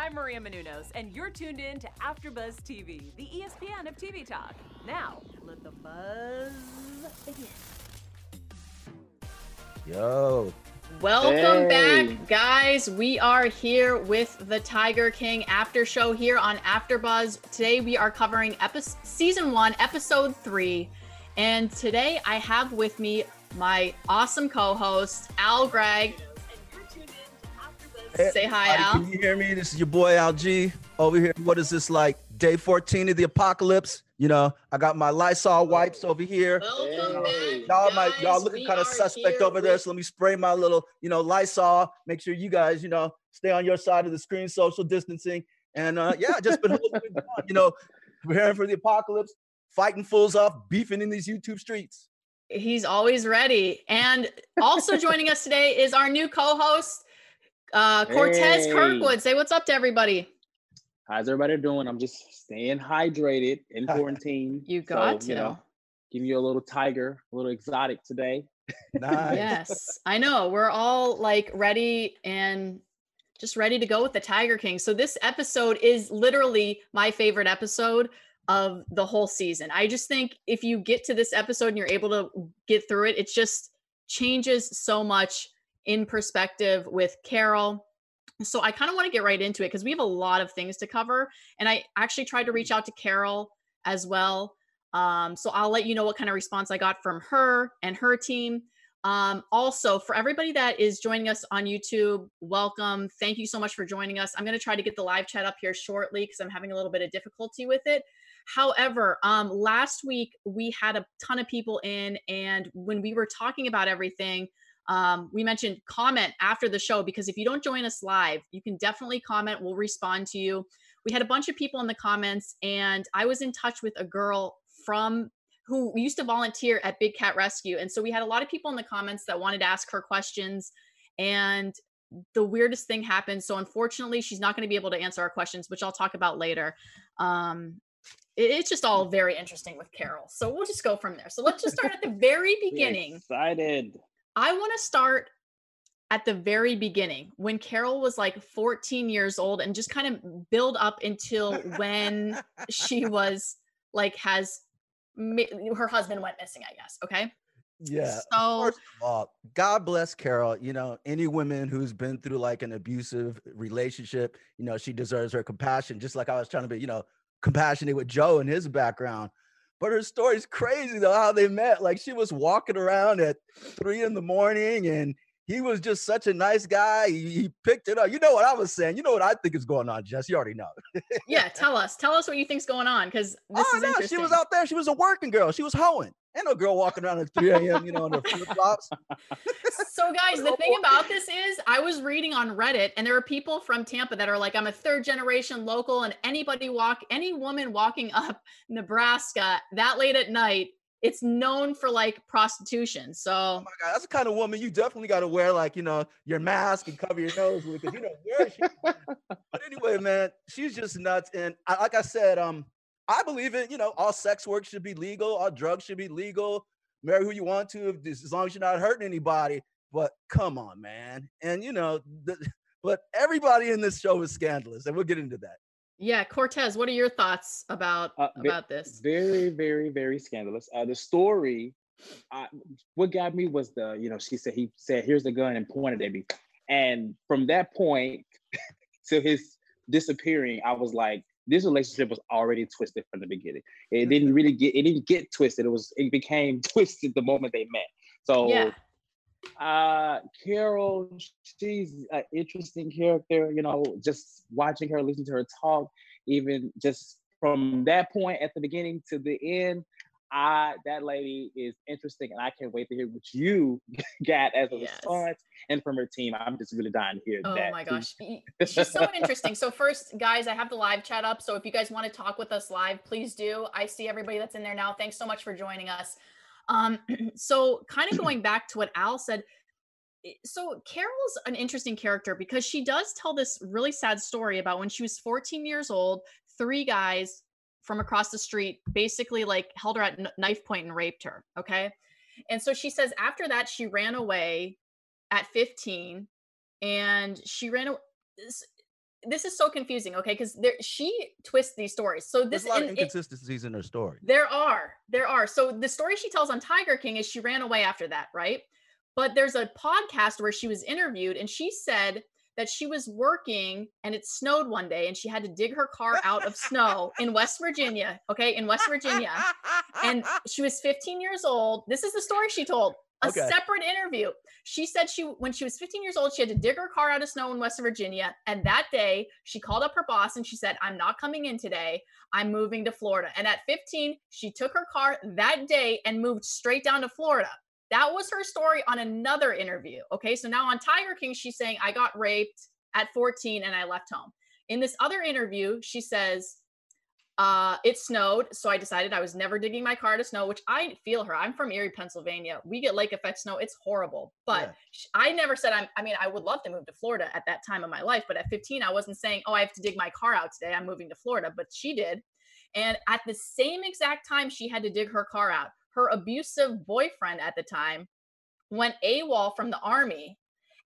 I'm Maria Menounos, and you're tuned in to AfterBuzz TV, the ESPN of TV talk. Now, let the buzz begin. Yo. Welcome Hey. back, guys. We are here with the Tiger King after show here on AfterBuzz. Today we are covering episode season one, episode three, and today I have with me my awesome co-host Al Gragg. Hey, Say hi, everybody, Al. Can you hear me? This is your boy Al G over here. What is this like? Day 14 of the apocalypse. You know, I got my Lysol wipes over here. Welcome Hey. Y'all might y'all looking We kind of suspect here over there. So let me spray my little, you know, Lysol. Make sure you guys, you know, stay on your side of the screen, social distancing. And uh yeah, just been holding it you know, preparing for the apocalypse, fighting fools off, beefing in these YouTube streets. He's always ready. And also joining us today is our new co-host, uh, Courtez Hey. Kirkwood. Say what's up to everybody. How's everybody doing? I'm just staying hydrated in quarantine. You got so, You to. know, give you a little tiger, a little exotic today. Nice. Yes, I know. We're all like ready and just ready to go with the Tiger King. So this episode is literally my favorite episode of the whole season. I just think if you get to this episode and you're able to get through it, it just changes so much in perspective with Carole. So I kind of want to get right into it because we have a lot of things to cover. And I actually tried to reach out to Carole as well. Um, so I'll let you know what kind of response I got from her and her team. Um, also, for everybody that is joining us on YouTube, welcome. Thank you so much for joining us. I'm going to try to get the live chat up here shortly because I'm having a little bit of difficulty with it. However, um, last week we had a ton of people in, and when we were talking about everything, um, we mentioned comment after the show because if you don't join us live, you can definitely comment. We'll respond to you. We had a bunch of people in the comments, and I was in touch with a girl from who used to volunteer at Big Cat Rescue. And so we had a lot of people in the comments that wanted to ask her questions. And the weirdest thing happened. So unfortunately, she's not going to be able to answer our questions, which I'll talk about later. Um, it- it's just all very interesting with Carole. So we'll just go from there. So let's just start at the very beginning. Excited. I want to start at the very beginning when Carole was like 14 years old and just kind of build up until when she was like has her husband went missing, I guess. Okay. Yeah. So First of all, God bless Carole. You know, any woman who's been through like an abusive relationship, you know, she deserves her compassion, just like I was trying to be, you know, compassionate with Joe and his background. But her story's crazy though, how they met. Like she was walking around at three in the morning and he was just such a nice guy. He, he picked it up. You know what I was saying? You know what I think is going on, Jess. You already know. yeah, tell us, tell us what you think's going on because this is. oh is no, interesting. she was out there. She was a working girl. She was hoeing. Ain't no girl walking around at 3 a.m., you know, in her flip flops. so guys the thing about this is i was reading on reddit and there are people from tampa that are like i'm a third generation local and anybody walk any woman walking up nebraska that late at night it's known for like prostitution so Oh my god, that's the kind of woman you definitely got to wear, like you know, your mask and cover your nose with, because you know where she. but anyway, man, she's just nuts, and I, like I said, um, I believe it. You know, all sex work should be legal, all drugs should be legal. Marry who you want to, if, as long as you're not hurting anybody. But come on, man, and you know, the, but everybody in this show is scandalous, and we'll get into that. yeah courtez what are your thoughts about Uh, ve- about this Very, very, very scandalous. Uh, the story, uh, what got me was the, you know, she said, he said, here's the gun and pointed at me. And from that point to his disappearing, I was like, this relationship was already twisted from the beginning. It didn't really get, it didn't get twisted. It was, it became twisted the moment they met. So, yeah uh carole she's an interesting character you know just watching her listening to her talk even just from that point at the beginning to the end I that lady is interesting and I can't wait to hear what you got as a Yes. response and from her team. I'm just really dying to hear Oh that. my too. gosh. She's so interesting. So first, guys, I have the live chat up. So if you guys want to talk with us live, please do. I see everybody that's in there now. Thanks so much for joining us. Um, so kind of going back to what Al said. So Carole's an interesting character because she does tell this really sad story about when she was 14 years old, three guys from across the street basically like held her at knife point and raped her. Okay. And so she says after that, she ran away at 15 and she ran away. this is so confusing, okay? Because there she twists these stories. So There's a lot of in- it- inconsistencies in her story. there are. There are. So the story she tells on Tiger King is she ran away after that, right? But there's a podcast where she was interviewed and she said that she was working and it snowed one day and she had to dig her car out of snow in West Virginia, okay? In West Virginia. And she was 15 years old. This is the story she told. A Okay. separate interview. She said she when she was 15 years old, she had to dig her car out of snow in West Virginia. And that day, she called up her boss and she said, I'm not coming in today. I'm moving to Florida. And at 15, she took her car that day and moved straight down to Florida. That was her story on another interview. Okay. So now on Tiger King, she's saying, I got raped at 14 and I left home. In this other interview, she says, uh, it snowed, so I decided I was never digging my car to snow, which I feel her. I'm from Erie, Pennsylvania. We get lake effect snow. It's horrible. But Yeah. I never said I'm I mean, I would love to move to Florida at that time of my life, but at 15, I wasn't saying, Oh, I have to dig my car out today. I'm moving to Florida. But she did. And at the same exact time she had to dig her car out, her abusive boyfriend at the time went AWOL from the army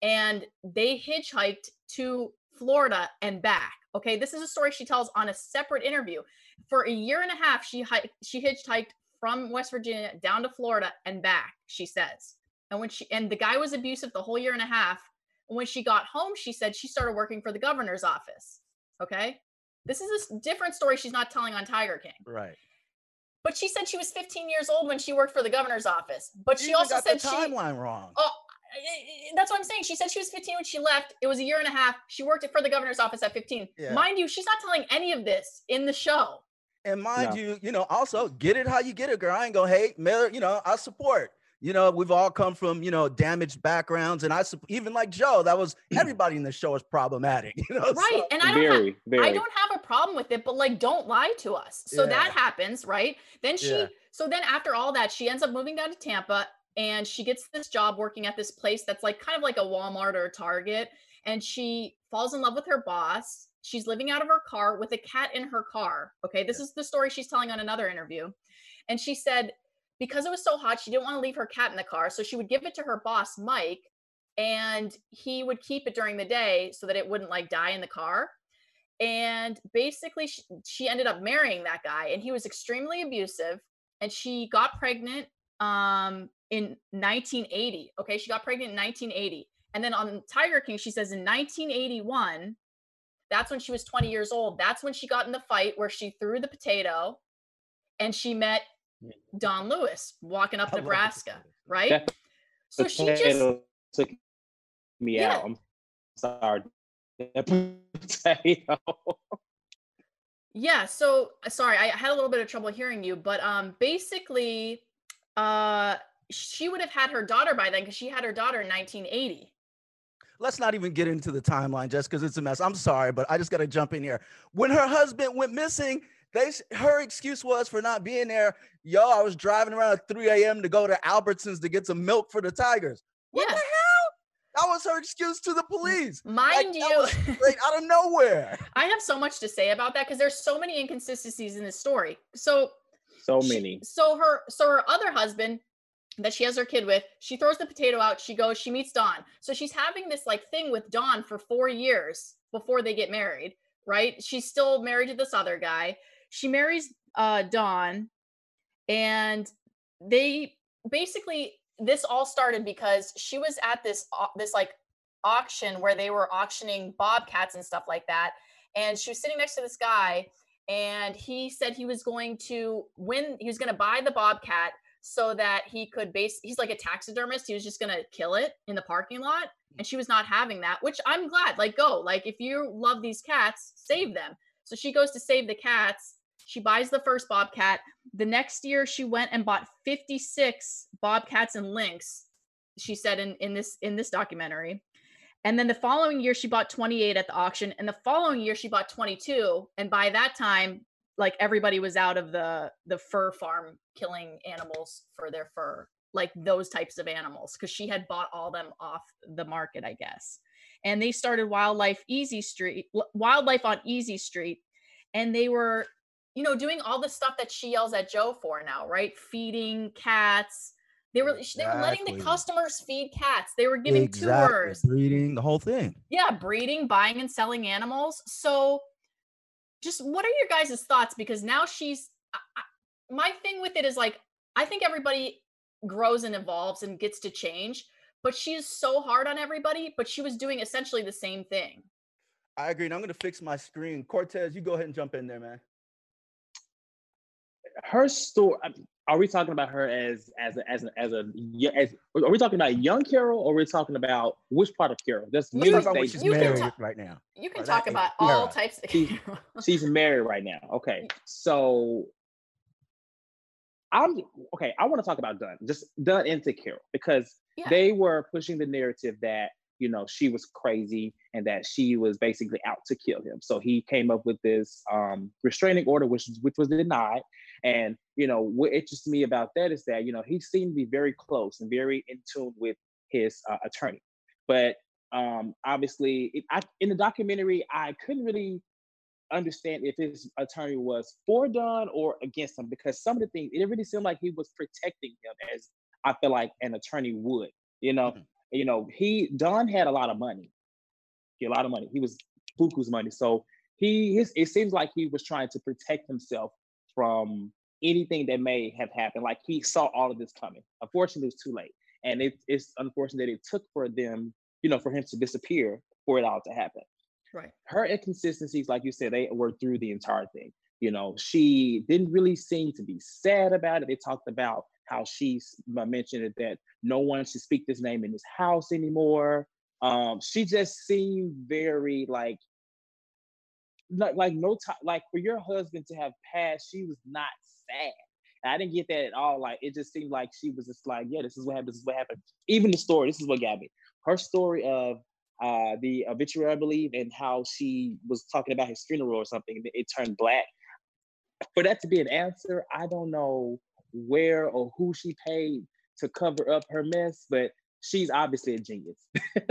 and they hitchhiked to Florida and back. Okay, this is a story she tells on a separate interview. For a year and a half, she hiked, she hitchhiked from West Virginia down to Florida and back. She says, and when she and the guy was abusive the whole year and a half. And when she got home, she said she started working for the governor's office. Okay, this is a different story she's not telling on Tiger King. Right. But she said she was 15 years old when she worked for the governor's office. But she even also got said the she timeline wrong. Oh, I- I- that's what I'm saying. She said she was 15 when she left. It was a year and a half. She worked for the governor's office at 15. Yeah. Mind you, she's not telling any of this in the show. And mind No. you, you know, also get it how you get it, girl. I ain't gonna hate. Miller, you know, I support. You know, we've all come from, you know, damaged backgrounds, and I even like Joe, that was mm. everybody in the show is problematic. You know, Right. so- and I don't have very, very. I don't have a problem with it, but like don't lie to us. So that happens, right? Then she Yeah. so then after all that, she ends up moving down to Tampa and she gets this job working at this place that's like kind of like a Walmart or a Target. And she falls in love with her boss. She's living out of her car with a cat in her car. Okay. This is the story she's telling on another interview. And she said, because it was so hot, she didn't want to leave her cat in the car. So she would give it to her boss, Mike, and he would keep it during the day so that it wouldn't like die in the car and basically she, she ended up marrying that guy and he was extremely abusive and she got pregnant um in 1980 okay she got pregnant in 1980 and then on tiger king she says in 1981 that's when she was 20 years old that's when she got in the fight where she threw the potato and she met. Don lewis walking up I nebraska right That so she just took me Yeah. out. I'm sorry. Potato. Yeah, so uh, sorry, I had a little bit of trouble hearing you, but um basically uh she would have had her daughter by then because she had her daughter in 1980. Let's not even get into the timeline just because it's a mess. I'm sorry, but I just got to jump in here. When her husband went missing, they her excuse was for not being there. Yo, I was driving around at 3 a.m. to go to Albertsons to get some milk for the Tigers. What Yeah. the hell? That was her excuse to the police. Mind that you, was Straight out of nowhere. I have so much to say about that because there's so many inconsistencies in this story. So So she- many. so her so her other husband that she has her kid with, she throws the potato out, she goes, she meets Don. So she's having this like thing with Don for 4 years before they get married, right? She's still married to this other guy. She marries uh Don and they basically this all started because she was at this au- this like auction where they were auctioning bobcats and stuff like that and she was sitting next to this guy and he said he was going to win he was going to buy the bobcat so that he could base he's like a taxidermist he was just going to kill it in the parking lot and she was not having that which i'm glad like go like if you love these cats save them. So she goes to save the cats she buys the first bobcat. The next year she went and bought 56 bobcats and lynx she said in, in this in this documentary. And then the following year she bought 28 at the auction and the following year she bought 22 and by that time like everybody was out of the the fur farm killing animals for their fur like those types of animals because she had bought all them off the market i guess. And they started wildlife easy street wildlife on easy street and they were you know doing all the stuff that she yells at joe for now right feeding cats They were they were letting the customers feed cats. They were giving Exactly. tours. breeding the whole thing. Yeah, breeding, buying and selling animals. So just what are your guys' thoughts because now she's I, I, my thing with it is like I think everybody grows and evolves and gets to change, but she is so hard on everybody, but she was doing essentially the same thing. I agree. And I'm gonna fix my screen. Courtez, you go ahead and jump in there, man. Her story. Are we talking about her as as a, as a, as a y- as? Are we talking about young Carole, or are we talking about which part of Carole? That's You Let's about what she's married ta- right now. You can Or talk about era. all types of She- She's married right now. Okay, so I'm okay. I want to talk about Don, just Don into Carole, because Yeah. they were pushing the narrative that you know she was crazy and that she was basically out to kill him. So he came up with this um, restraining order, which which was denied. And you know what interests me about that is that you know he seemed to be very close and very in tune with his uh, attorney, but um, obviously it, I, in the documentary I couldn't really understand if his attorney was for Don or against him because some of the things it really seemed like he was protecting him as I feel like an attorney would. You know, Mhm. You know, he Don had a lot of money. He had a lot of money. He was Buku's money. So he his it seems like he was trying to protect himself from anything that may have happened. Like he saw all of this coming. Unfortunately, it was too late. And it, it's unfortunate that it took for them, you know, for him to disappear for it all to happen right. her inconsistencies, like you said, they were through the entire thing. You know, she didn't really seem to be sad about it. They talked about how she mentioned that no one should speak this name in this house anymore. Um, she just seemed very like, not like no time, like for your husband to have passed, she was not sad. And I didn't get that at all. Like it just seemed like she was just like, yeah, this is what happened. This is what happened. Even the story, this is what got me. Her story of uh, the obituary, I believe, and how she was talking about his funeral or something, and it turned black. For that to be an answer, I don't know where or who she paid to cover up her mess, but she's obviously a genius.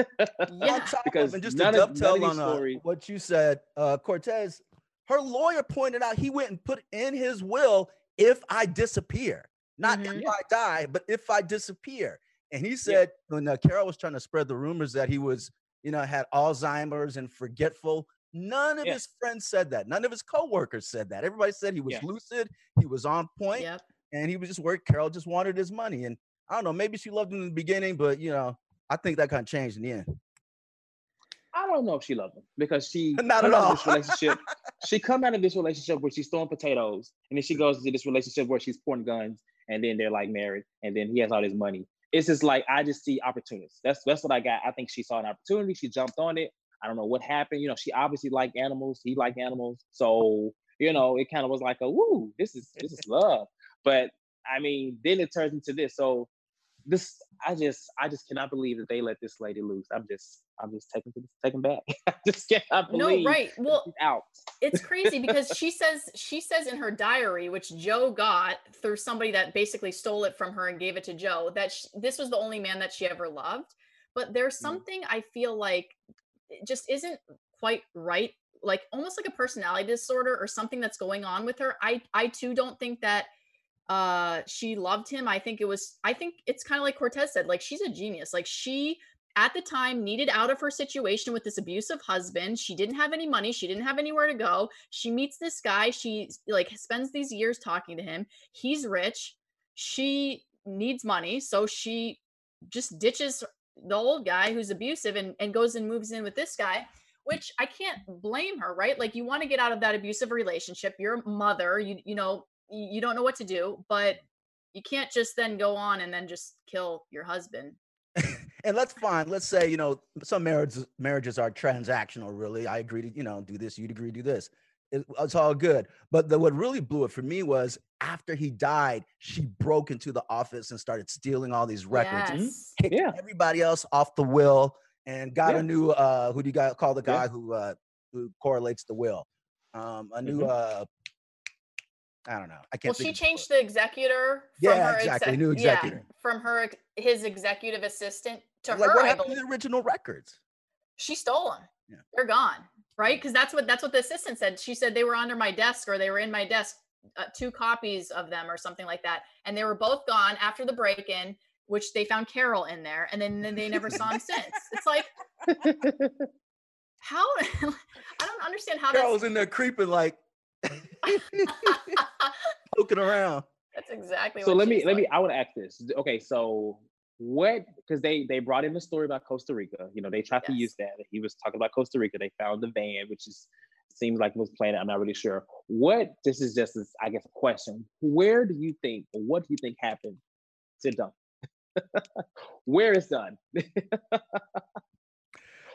Yeah. Because and just none to of- none of dovetail these on uh, stories- what you said, uh, Courtez, her lawyer pointed out he went and put in his will if I disappear, not Mhm. if I die, but if I disappear. And he said when uh, Carole was trying to spread the rumors that he was, you know, had Alzheimer's and forgetful, none of Yeah. his friends said that. None of his coworkers said that. Everybody said he was Yeah. lucid, he was on point, Yep. And he was just worried. Carole just wanted his money. And I don't know, maybe she loved him in the beginning, but you know, I think that kind of changed in the end. I don't know if she loved him because she Not at out of this all. relationship. she come out of this relationship where she's throwing potatoes, and then she goes into this relationship where she's pouring guns, and then they're like married, and then he has all this money. It's just like I just see opportunities. That's that's what I got. I think she saw an opportunity. She jumped on it. I don't know what happened. You know, she obviously liked animals. He liked animals, so you know, it kind of was like a woo. This is this is love. But I mean, then it turns into this. So this I just I just cannot believe that they let this lady loose. I'm just I'm just taken taken back. I just cannot No, right. Well, out. it's crazy because she says she says in her diary which joe got through somebody that basically stole it from her and gave it to joe that sh this was the only man that she ever loved but there's Mhm. something i feel like it just isn't quite right like almost like a personality disorder or something that's going on with her i i too don't think that uh she loved him. I think it was i think it's kind of like courtez said like she's a genius. Like she at the time needed out of her situation with this abusive husband. She didn't have any money. She didn't have anywhere to go. She meets this guy. She like spends these years talking to him. He's rich. She needs money so she just ditches the old guy who's abusive and, and goes and moves in with this guy which i can't blame her right? Like you want to get out of that abusive relationship. You're a mother. You you know you you don't know what to do but you can't just then go on and then just kill your husband. And let's find let's say you know some marriages marriages are transactional really. I agree to you know do this you'd agree to do this. It, it's all good. But the, what really blew it for me was after he died she broke into the office and started stealing all these records yes. kicked Yeah. everybody else off the will and got Yeah. a new uh who do you guys call the Yeah. guy who uh who correlates the will. Um a new uh i don't know i can't well she changed the executor from Yeah, her exactly, new executor. yeah, from her his executive assistant to like her what happened to the original records? She stole them Yeah. they're gone right? Because that's what that's what the assistant said. She said they were under my desk or they were in my desk uh, two copies of them or something like that and they were both gone after the break-in which they found Carole in there, and then, then they never saw him since. It's like how I don't understand how Carole that's was in there creeping, like poking around. that's exactly so what let me she's let me i want to ask this okay so what because they they brought in the story about costa rica you know they tried to use that he was talking about costa rica they found the van which is seems like was planned i'm not really sure what this is just as i guess a question where do you think or what do you think happened to Don? where is Don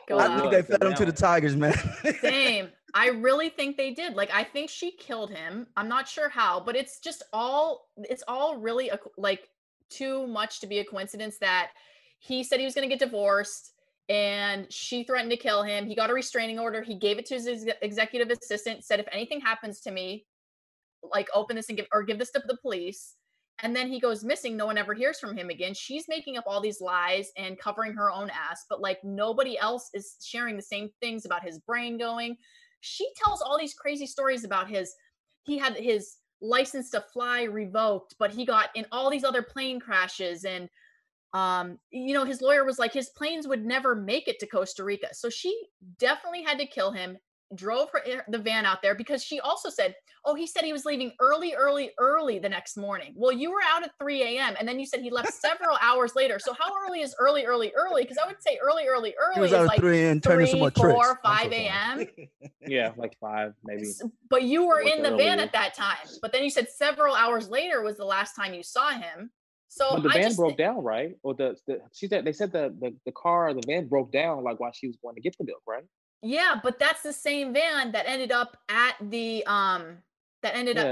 Go I think they fed him to the tigers, man. Same. I really think they did. Like I think she killed him. I'm not sure how, but it's just all it's all really a, like too much to be a coincidence that he said he was going to get divorced and she threatened to kill him. He got a restraining order. He gave it to his ex- executive assistant, said if anything happens to me, like open this and give or give this to the police. And then he goes missing. No one ever hears from him again. She's making up all these lies and covering her own ass, but like nobody else is sharing the same things about his brain going. She tells all these crazy stories about his, he had his license to fly revoked, but he got in all these other plane crashes. And, um, you know, his lawyer was like, his planes would never make it to Costa Rica. So she definitely had to kill him drove her the van out there because she also said, "Oh, he said he was leaving early, early, early the next morning." Well, you were out at 3 a.m. and then you said he left several hours later. So how early is early, early, early? Because I would say early, early, he early was is out at like three and turning some three, more tricks. four, I'm so 5 a.m. yeah like five maybe But you were in the van at that time. But then you said several hours later was the last time you saw him. So but the I van just broke down right or the, the she said they said the, the the car the van broke down like while she was going to get the milk right yeah, but that's the same van that ended up at the um that ended up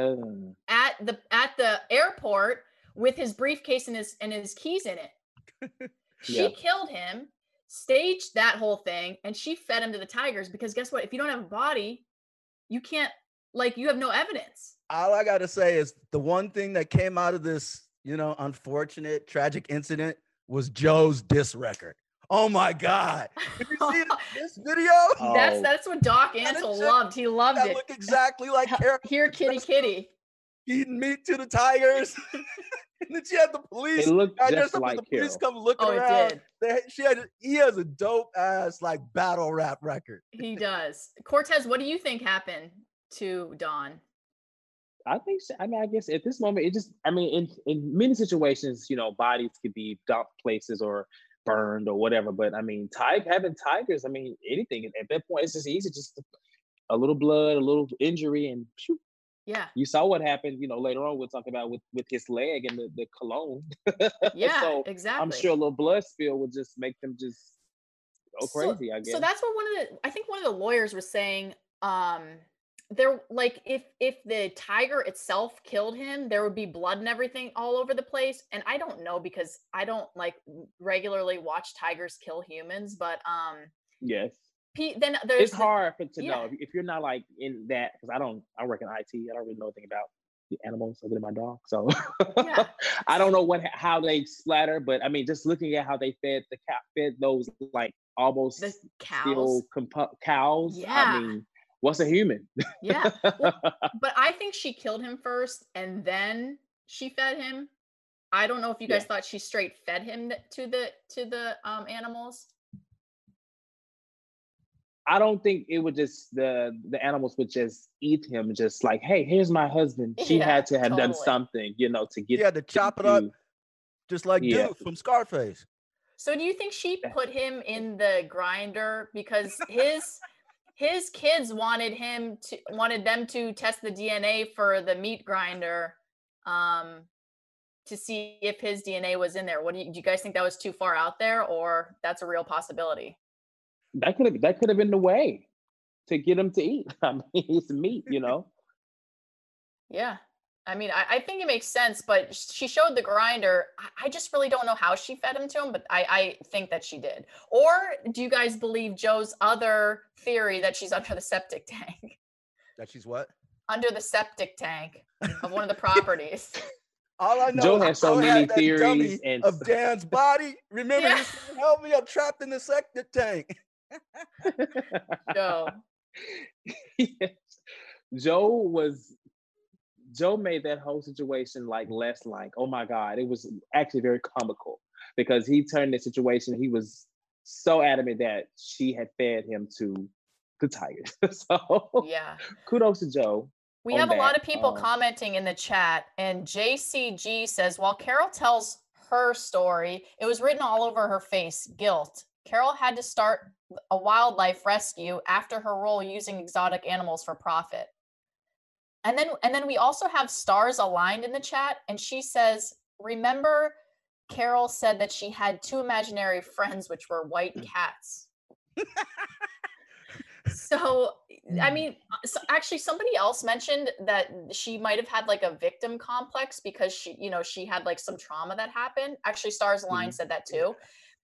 at the at the airport with his briefcase and his and his keys in it. she Yeah. killed him, staged that whole thing, and she fed him to the tigers because guess what? If you don't have a body, you can't like you have no evidence. All I gotta say is the one thing that came out of this, you know, unfortunate, tragic incident was Joe's diss record. Oh my God! Did you see this video? that's Oh. that's what Doc And it Antle loved. He loved That it. look exactly like Carole Here, kitty, kitty. eating meat to the tigers. and then she had the police. it looked I just dressed up like as the police come looking Oh, it around. did. They, she had he has a dope ass like battle rap record. He does. Courtez, what do you think happened to Don? I think so. I mean, I guess at this moment, it just, I mean, in, in many situations, you know, bodies could be dumped places or burned or whatever. But I mean, tig- having tigers, I mean, anything at that point, it's just easy. Just a little blood, a little injury, and phew, Yeah. you saw what happened. You know, later on, we'll talk about with with his leg and the, the cologne. Yeah, so exactly. I'm sure a little blood spill would just make them just go So- crazy. I guess. So that's what one of the I think one of the lawyers was saying. Um, there like if if the tiger itself killed him, there would be blood and everything all over the place. And I don't know because I don't like regularly watch tigers kill humans, but um, yes. Then there's it's the- hard for to yeah. know if, if you're not like in that because I don't I work in IT I don't really know anything about the animals other than my dog so Yeah. I don't know what how they splatter but I mean just looking at how they fed the cow fed those like almost the cows. compo- cows Yeah. I mean what's a human Yeah, but I think she killed him first and then she fed him. I don't know if you guys Yeah. thought she straight fed him to the to the um animals. I don't think it would just the the animals would just eat him just like hey here's my husband she Yeah, had to have done something you know to get Yeah, to chop it up you. just like Yeah. Duke from Scarface. So do you think she put him in the grinder because his his kids wanted him to wanted them to test the DNA for the meat grinder um to see if his DNA was in there. What do you, do you guys think that was too far out there or that's a real possibility? that could have that could have been the way to get him to eat. I mean, it's meat, you know. Yeah. I mean, I, I think it makes sense, but she showed the grinder. I, I just really don't know how she fed him to him, but I, I think that she did. Or do you guys believe Joe's other theory that she's under the septic tank? That she's what? under the septic tank of one of the properties. All I know Joe has so Joe many had that theories dummy and- of Dan's body. Remember, Yeah. you said, help me, I'm trapped in the septic tank. Joe. Yes. Joe was Joe made that whole situation like less like, oh my God, it was actually very comical. because he turned the situation. He was so adamant that she had fed him to the Tigers. so Yeah. kudos to Joe. We have a lot of people um, commenting in the chat, and JCG says while Carole tells her story, it was written all over her face guilt. Carole had to start a wildlife rescue after her role using exotic animals for profit. And then and then we also have stars aligned in the chat and she says, "Remember Carole said that she had two imaginary friends which were white cats." so i Mm. mean so actually somebody else mentioned that she might have had like a victim complex because she you know she had like some trauma that happened actually stars align Mhm. said that too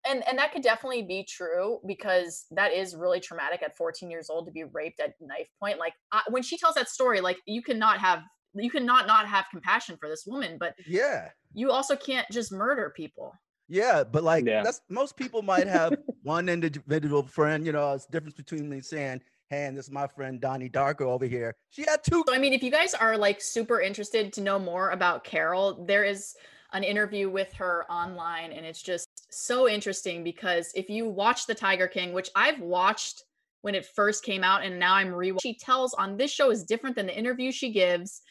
and and that could definitely be true because that is really traumatic at 14 years old to be raped at knife point like I, when she tells that story like you cannot have you cannot not have compassion for this woman but Yeah. you also can't just murder people Yeah, but like Yeah. that's most people might have one individual friend. You know, it's difference between me saying, "Hey, and this is my friend Donnie Darko over here." She had two. So I mean, if you guys are like super interested to know more about Carole, there is an interview with her online, and it's just so interesting because if you watch The Tiger King, which I've watched when it first came out, and now I'm re she tells on this show is different than the interview she gives,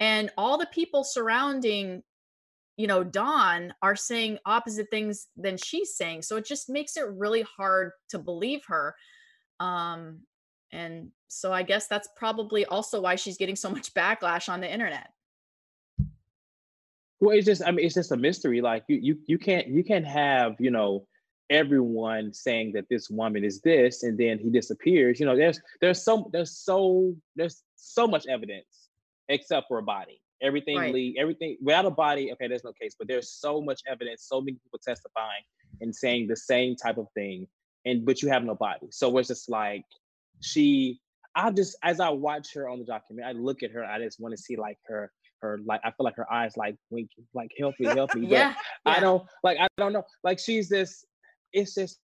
and all the people surrounding you know Don are saying opposite things than she's saying so it just makes it really hard to believe her um and so I guess that's probably also why she's getting so much backlash on the internet. Well, it's just I mean, it's just a mystery. Like you you you can't you can't have, you know, everyone saying that this woman is this and then he disappears. You know, there's there's so there's so there's so much evidence except for a body. Everything Right. lead everything without a body, okay, there's no case, but there's so much evidence, so many people testifying and saying the same type of thing, and but you have no body. So it's just like she I just as I watch her on the documentary, I look at her, I just want to see like her her like I feel like her eyes like winking, like help me, help me. But Yeah. I don't like I don't know. Like she's this, it's just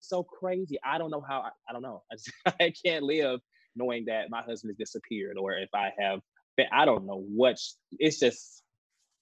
so crazy. I don't know how I, I don't know. I, just, I can't live knowing that my husband has disappeared or if I have been, I don't know what it's just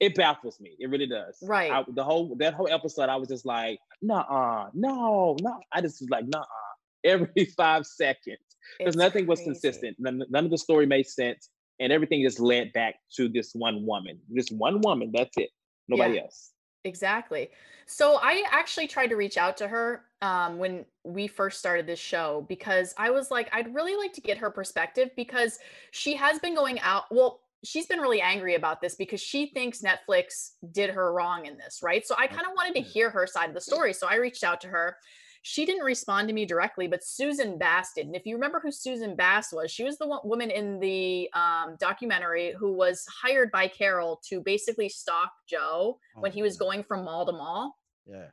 it baffles me. It really does. Right. I, the whole that whole episode, I was just like, nah, no, no. I just was like, nah, every five seconds because nothing was consistent. None, none of the story made sense, and everything just led back to this one woman. this one woman. That's it. Nobody Yeah. else. Exactly. So I actually tried to reach out to her um, when we first started this show because I was like, I'd really like to get her perspective because she has been going out. Well, she's been really angry about this because she thinks Netflix did her wrong in this, right? So I kind of wanted to hear her side of the story. So I reached out to her. She didn't respond to me directly, but Susan Bass did. And if you remember who Susan Bass was, she was the one, woman in the um, documentary who was hired by Carole to basically stalk Joe when Oh, he was yeah. going from mall to mall. Yeah.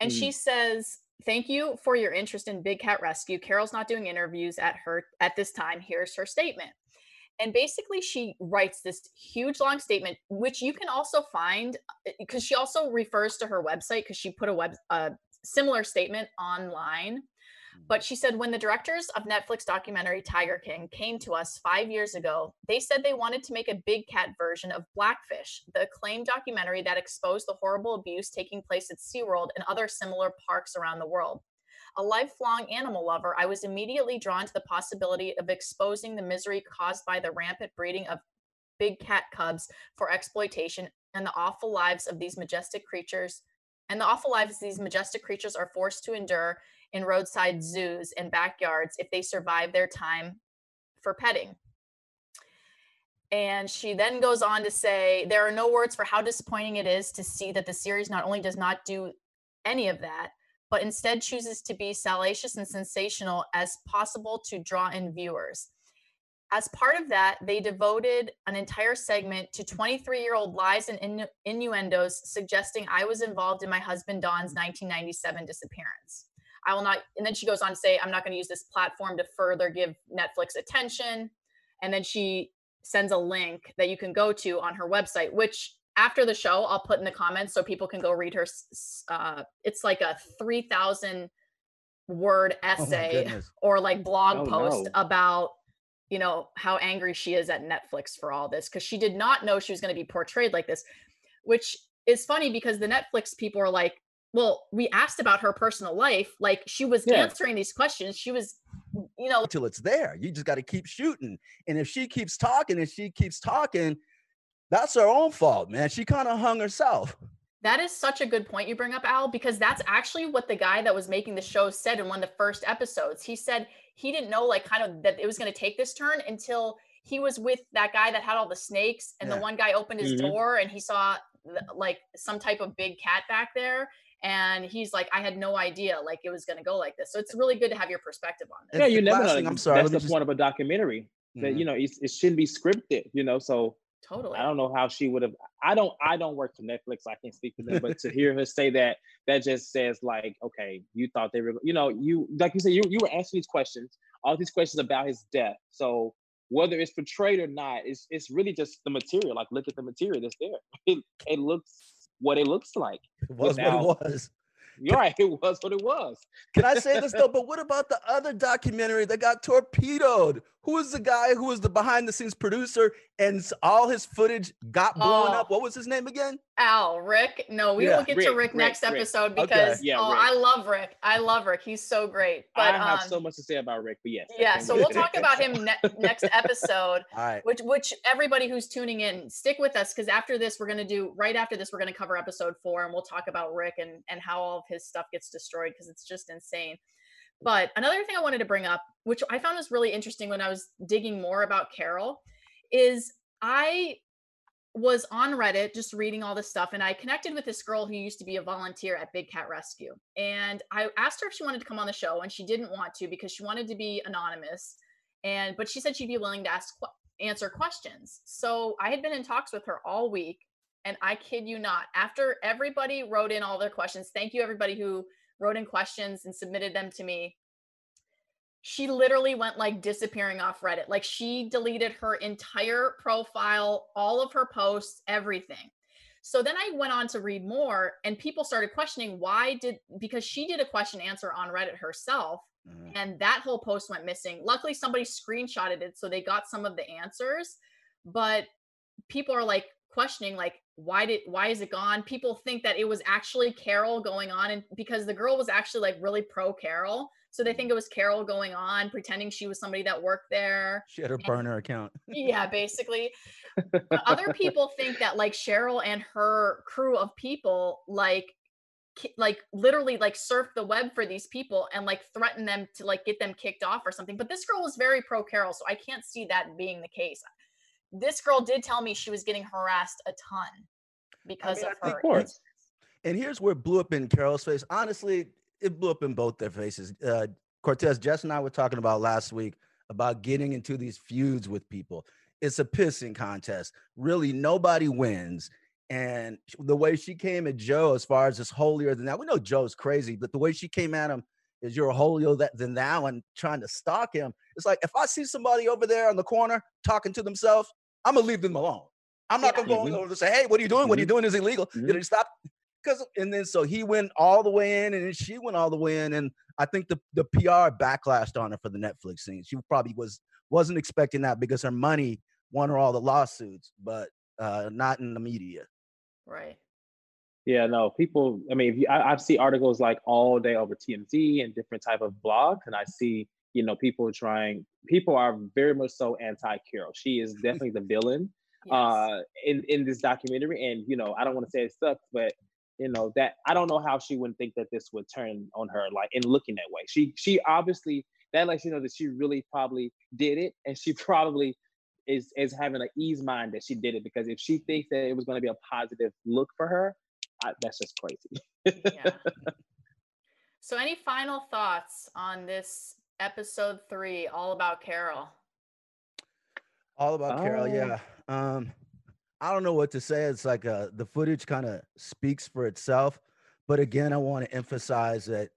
And Mm. she says, "Thank you for your interest in Big Cat Rescue. Carole's not doing interviews at her at this time. Here's her statement." And basically, she writes this huge long statement, which you can also find because she also refers to her website because she put a web a similar statement online. But she said when the directors of Netflix documentary Tiger King came to us five years ago, they said they wanted to make a big cat version of Blackfish, the acclaimed documentary that exposed the horrible abuse taking place at SeaWorld and other similar parks around the world. A lifelong animal lover, I was immediately drawn to the possibility of exposing the misery caused by the rampant breeding of big cat cubs for exploitation and the awful lives of these majestic creatures and the awful lives these majestic creatures are forced to endure in roadside zoos and backyards if they survive their time for petting. And she then goes on to say, There are no words for how disappointing it is to see that the series not only does not do any of that, but instead chooses to be salacious and sensational as possible to draw in viewers. As part of that, they devoted an entire segment to 23 year old lies and innu- innuendos suggesting I was involved in my husband Don's 1997 disappearance. I will not, and then she goes on to say, I'm not going to use this platform to further give Netflix attention. And then she sends a link that you can go to on her website, which after the show, I'll put in the comments so people can go read her. Uh, it's like a 3,000 word Oh essay goodness. or like blog Oh, post no. about you know how angry she is at Netflix for all this because she did not know she was going to be portrayed like this which is funny because the Netflix people are like, well, we asked about her personal life. Like she was Yeah. answering these questions. She was, you know, Until it's there. You just got to keep shooting. And if she keeps talking and she keeps talking, that's her own fault, man. She kind of hung herself. That is such a good point you bring up, Al, because that's actually what the guy that was making the show said in one of the first episodes. He said he didn't know, like, kind of that it was going to take this turn until he was with that guy that had all the snakes, and Yeah. the one guy opened his Mhm. door and he saw like some type of big cat back there. And he's like, I had no idea like it was going to go like this. So it's really good to have your perspective on this. Yeah, you never know. thing- I'm sorry, That's the just- point of a documentary. That Mhm. you know, it's, it shouldn't be scripted. You know, so Totally. I don't know how she would have. I don't. I don't work for Netflix. I can't speak for them. But to hear her say that, that just says like, okay, you thought they were. You know, you like you said, you you were asking these questions, all these questions about his death. So whether it's portrayed or not, it's it's really just the material. Like, look at the material that's there. It, it looks what it looks like. It was without- what it was. You're right. It was what it was. Can I say this though? But what about the other documentary that got torpedoed? Who was the guy who was the behind the scenes producer and all his footage got blown Oh. up? What was his name again? Al, Rick. No, we Yeah, will get to Rick, Rick Rick, next Rick. episode Okay. because Yeah, oh, Rick. I love Rick. I love Rick. He's so great. But I have um, so much to say about Rick, but yes. yeah, so we we'll talk about him ne- next episode. All right. Which, which everybody who's tuning in, stick with us because after this, we're gonna do right after this, we're gonna cover episode four, and we'll talk about Rick and and how all of his stuff gets destroyed because it's just insane. But another thing I wanted to bring up, which I found was really interesting when I was digging more about Carole, is I was on Reddit just reading all this stuff, and I connected with this girl who used to be a volunteer at Big Cat Rescue. And I asked her if she wanted to come on the show, and she didn't want to because she wanted to be anonymous. And but she said she'd be willing to ask answer questions. So I had been in talks with her all week, and I kid you not, after everybody wrote in all their questions, thank you everybody who wrote in questions and submitted them to me. She literally went like disappearing off Reddit. Like she deleted her entire profile, all of her posts, everything. So then I went on to read more, and people started questioning why did because she did a question answer on Reddit herself, Mhm. and that whole post went missing. Luckily, somebody screenshotted it, so they got some of the answers. But people are like questioning, like, why did why is it gone? People think that it was actually Carole going on, and because the girl was actually like really pro Carole, so they mm-hmm. think it was Carole going on, pretending she was somebody that worked there. She had her burner account. yeah basically. But other people think that like cheryl and her crew of people like like literally like surf the web for these people and like threaten them to like get them kicked off or something. But this girl was very pro carole so i can't see that being the case this girl did tell me she was getting harassed a ton because mean, of I her Of course. And here's where it blew up in Carole's face. Honestly, it blew up in both their faces. Uh, Courtez, Jess and I were talking about last week about getting into these feuds with people. It's a pissing contest. Really, nobody wins. And the way she came at Joe, as far as this holier than that, we know Joe's crazy, but the way she came at him is you're holier than thou and trying to stalk him. It's like if I see somebody over there on the corner talking to themselves, I'm gonna leave them alone. I'm not Yeah. gonna go Mhm. over to say, "Hey, what are you doing? What are you Mhm. doing is illegal." Did Mhm. he stop? Because and then so he went all the way in, and then she went all the way in, and I think the the PR backlashed on her for the Netflix scene. She probably was wasn't expecting that because her money won her all the lawsuits, but uh, not in the media. right Yeah, no, people. I mean, if you, I, I see articles like all day over TMZ and different type of blogs, and I see, you know, people trying. People are very much so anti-Carole. She is definitely the villain yes. uh, in in this documentary, and you know, I don't want to say it sucks, but you know that I don't know how she wouldn't think that this would turn on her, like in looking that way. She she obviously that lets you know that she really probably did it, and she probably is is having an ease mind that she did it because if she thinks that it was going to be a positive look for her, I, that's just crazy. yeah. So, any final thoughts on this episode three, all about Carole? All about Carole, Uh, yeah. Um, I don't know what to say. It's like uh, the footage kind of speaks for itself. But again, I want to emphasize that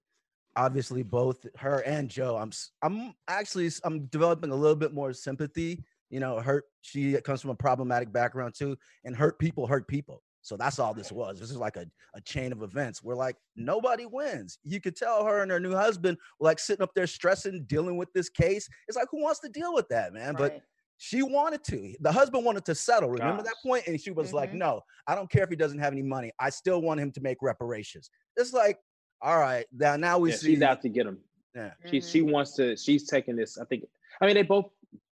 obviously both her and Joe, I'm I'm actually I'm developing a little bit more sympathy. You know, hurt. She comes from a problematic background too, and hurt people hurt people. So that's all this was. This is like a, a chain of events where like nobody wins. You could tell her and her new husband were like sitting up there stressing, dealing with this case. It's like who wants to deal with that, man? But she wanted to. The husband wanted to settle. Remember that point? And she was like, Mhm. "No, I don't care if he doesn't have any money. I still want him to make reparations." It's like, all right, now now we Yeah, see. she's out to get him. Yeah. She she wants to. She's taking this. I think. I mean, they both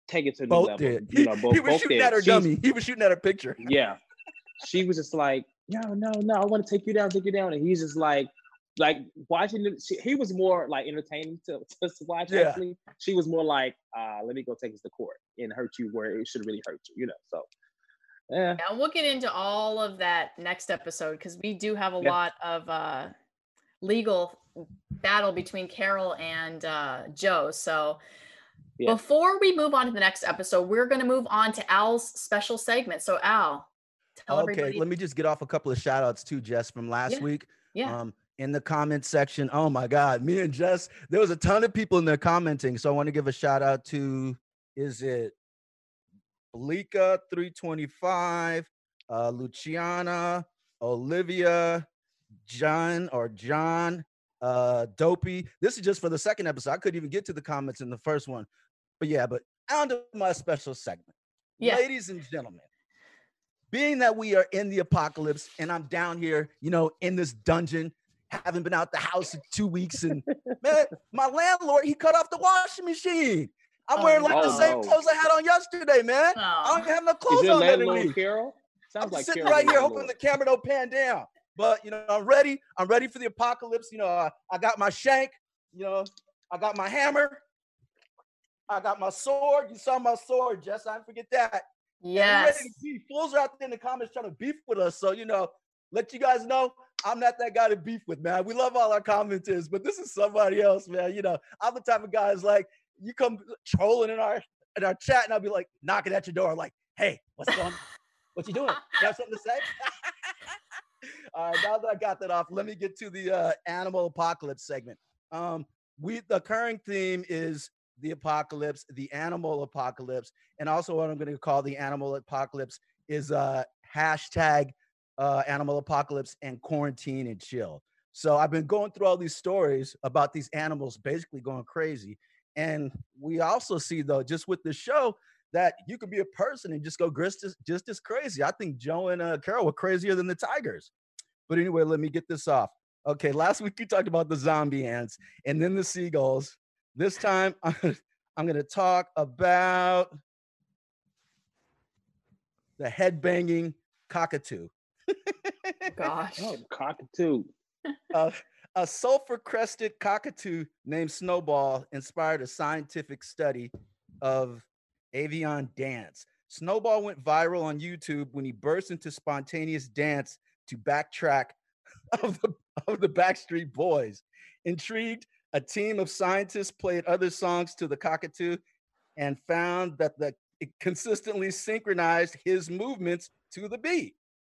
take it to the both level. did. You know, both he was both shooting did. at her She's- dummy. He was shooting at her picture. Yeah, she was just like, no, no, no. I want to take you down, take you down, and he's just like, like watching. It, she, he was more like entertaining to, to watch. Yeah. Actually, she was more like, uh, let me go take this to court and hurt you where it should really hurt you. You know, so. Yeah. Yeah, we'll get into all of that next episode because we do have a Yeah. lot of uh, legal battle between Carole and uh, Joe. So Yeah. before we move on to the next episode, we're going to move on to Al's special segment. So Al, tell Okay, everybody. let me just get off a couple of shout outs too, Jess, from last Yeah. week. yeah. Um, in the comment section. Oh my God, me and Jess, there was a ton of people in there commenting. So I want to give a shout out to, is it Blika 325, uh, Luciana, Olivia, John or John, uh, Dopey. This is just for the second episode. I couldn't even get to the comments in the first one. But yeah, but on to my special segment. Yeah. Ladies and gentlemen, being that we are in the apocalypse and I'm down here, you know, in this dungeon, haven't been out the house in two weeks, and man, my landlord he cut off the washing machine. I'm Oh, wearing like the same Oh, clothes I had on yesterday, man. Oh. I don't Oh, even have no Is clothes your on landlord underneath. Carole? Sounds I'm like sitting Carole right here landlord. hoping the camera don't pan down. But you know, I'm ready. I'm ready for the apocalypse. You know, I, I got my shank. You know, I got my hammer. I got my sword. You saw my sword, Jess. I didn't forget that. Yes. Fools are out there in the comments trying to beef with us. So, you know, let you guys know I'm not that guy to beef with, man. We love all our commenters, but this is somebody else, man. You know, I'm the type of guy is like, you come trolling in our in our chat, and I'll be like knocking at your door, like, hey, what's going on? What you doing? You have something to say? all right, now that I got that off, let me get to the uh, animal apocalypse segment. Um, we the current theme is the apocalypse, the animal apocalypse, and also what I'm going to call the animal apocalypse is uh hashtag uh, animal apocalypse and quarantine and chill. So I've been going through all these stories about these animals basically going crazy, and we also see though just with the show that you could be a person and just go just as, just as crazy. I think Joe and uh, Carole were crazier than the tigers. But anyway, let me get this off. Okay, last week you talked about the zombie ants and then the seagulls. This time I'm going to talk about the head-banging cockatoo. Gosh. Oh, cockatoo. Uh, a sulfur-crested cockatoo named Snowball inspired a scientific study of avian dance. Snowball went viral on YouTube when he burst into spontaneous dance to backtrack of the of the Backstreet Boys. Intrigued, a team of scientists played other songs to the cockatoo and found that the it consistently synchronized his movements to the beat.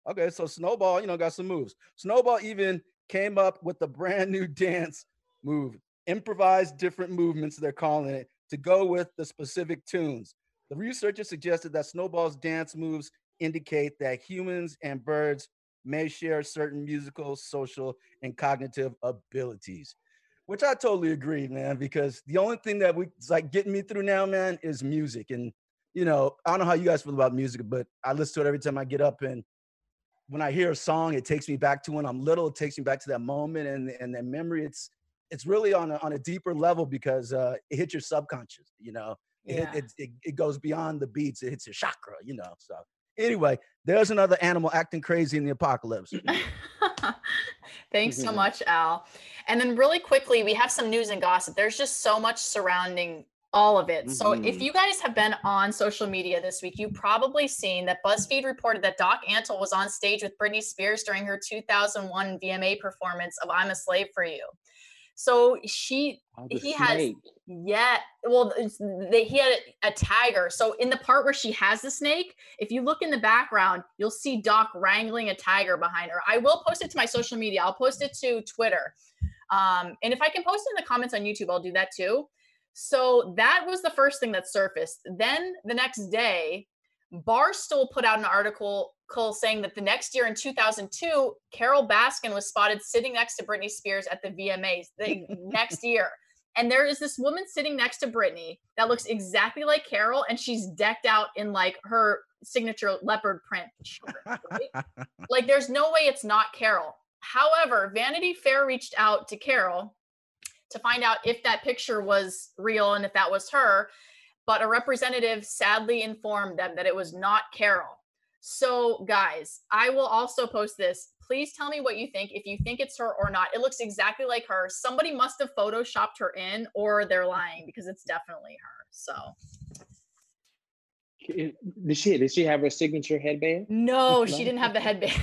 Okay, so Snowball, you know, got some moves. Snowball even came up with a brand new dance move, improvised different movements, they're calling it, to go with the specific tunes. The researchers suggested that Snowball's dance moves indicate that humans and birds may share certain musical, social, and cognitive abilities, which I totally agree, man, because the only thing that we like getting me through now, man, is music. And, you know, I don't know how you guys feel about music, but I listen to it every time I get up and when I hear a song, it takes me back to when I'm little. It takes me back to that moment and and that memory. It's it's really on a, on a deeper level because uh, it hits your subconscious. You know, it, it, it it goes beyond the beats. It hits your chakra. You know. So anyway, there's another animal acting crazy in the apocalypse. Thanks so Mhm. much, Al. And then, really quickly, we have some news and gossip. There's just so much surrounding all of it. So, if Mhm. you guys have been on social media this week, you've probably seen that BuzzFeed reported that Doc Antle was on stage with Britney Spears during her 2001 VMA performance of I'm a Slave for You. So, she Oh, He has- snake. yeah, well, it's- they, he had a, a tiger. So in the part where she has the snake, if you look in the background, you'll see Doc wrangling a tiger behind her. I will post it to my social media. I'll post it to Twitter, um, and if I can post it in the comments on YouTube, I'll do that too. So that was the first thing that surfaced. Then the next day, Barstool put out an article saying that the next year in 2002, Carole Baskin was spotted sitting next to Britney Spears at the VMAs the next year. and there is this woman sitting next to Britney that looks exactly like Carole, and she's decked out in like her signature leopard print shirt. Right? like, there's no way it's not Carole. However, Vanity Fair reached out to Carole to find out if that picture was real and if that was her. But a representative sadly informed them that it was not Carole. So, guys, I will also post this. Please tell me what you think, if you think it's her or not. It looks exactly like her. Somebody must have photoshopped her in, or they're lying because it's definitely her. So, Did she did she have her signature headband? no, she didn't have the headband.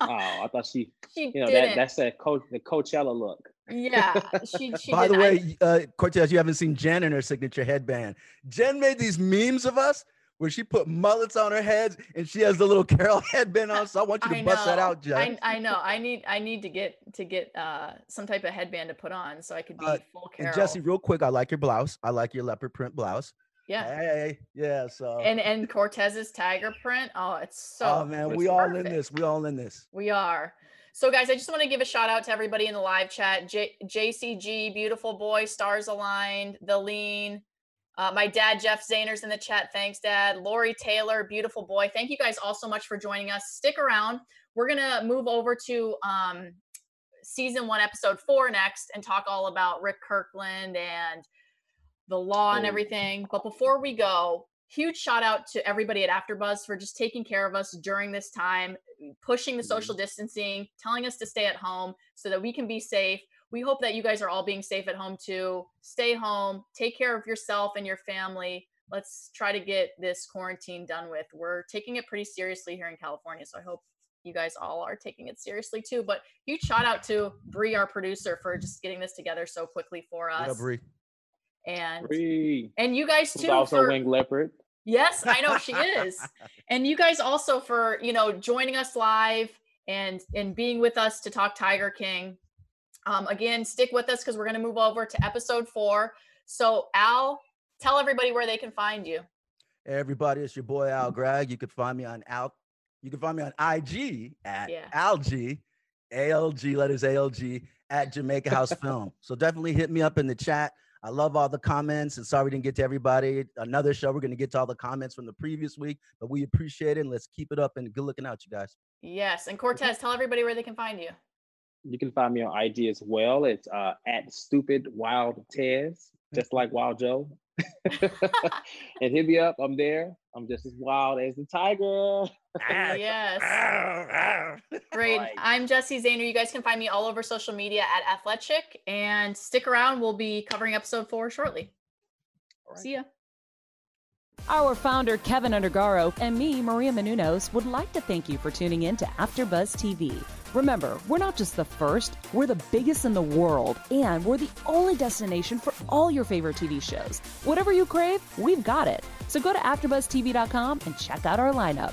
Oh, I thought she, she you know, that didn't. that's a coach the Coachella look. Yeah, she. she By the didn't. I- way, uh, Courtez, you haven't seen Jen in her signature headband. Jen made these memes of us where she put mullets on her heads and she has the little Carole headband on. So I want you to bust that out, Jen. I, I know. I need. I need to get to get uh some type of headband to put on so I could be Uh, full Carole. And Jessie, real quick, I like your blouse. I like your leopard print blouse. yeah. Hey, yeah. So, And and Courtez's tiger print. Oh, it's so. oh man, we all in this. We all in this. We are. So, guys, I just want to give a shout out to everybody in the live chat. J- JCG, beautiful boy, stars aligned, the lean. Uh, my dad, Jeff Zahner's in the chat. Thanks, Dad. Lori Taylor, beautiful boy. Thank you guys all so much for joining us. Stick around. We're going to move over to um, season one, episode four next and talk all about Rick Kirkham and the law and everything. But before we go, huge shout out to everybody at AfterBuzz for just taking care of us during this time, pushing the social mm-hmm. distancing, telling us to stay at home so that we can be safe. We hope that you guys are all being safe at home too. Stay home, take care of yourself and your family. Let's try to get this quarantine done with. We're taking it pretty seriously here in California, so I hope you guys all are taking it seriously too. But huge shout out to Bree, our producer, for just getting this together so quickly for Yeah, us. Bree. And Bree, and you guys who's too also for, winged leopard. Yes, I know she is. and you guys also for, you know, joining us live and and being with us to talk Tiger King. Um again, stick with us because we're going to move over to episode 4. So, Al, tell everybody where they can find you. Hey, everybody, it's your boy Al Gragg. You can find me on Al. You can find me on IG at Yeah. ALG, ALG letters ALG at Jamaica House Film. So definitely hit me up in the chat. I love all the comments, and sorry we didn't get to everybody. Another show, we're gonna get to all the comments from the previous week, but we appreciate it. And let's keep it up and good looking out, you guys. Yes, and Courtez, tell everybody where they can find you. You can find me on IG as well. It's uh, at stupid wild Tez, just like Wild Joe. and hit me up. I'm there. I'm just as wild as the tiger. Yes. Great. Right. I'm Jessie Zahner. You guys can find me all over social media at Athletic and stick around. We'll be covering episode four shortly. See ya. Our founder, Keven Undergaro, and me, Maria Menounos, would like to thank you for tuning in to AfterBuzz TV. Remember, we're not just the first, we're the biggest in the world, and we're the only destination for all your favorite TV shows. Whatever you crave, we've got it. So go to AfterBuzzTV.com and check out our lineup.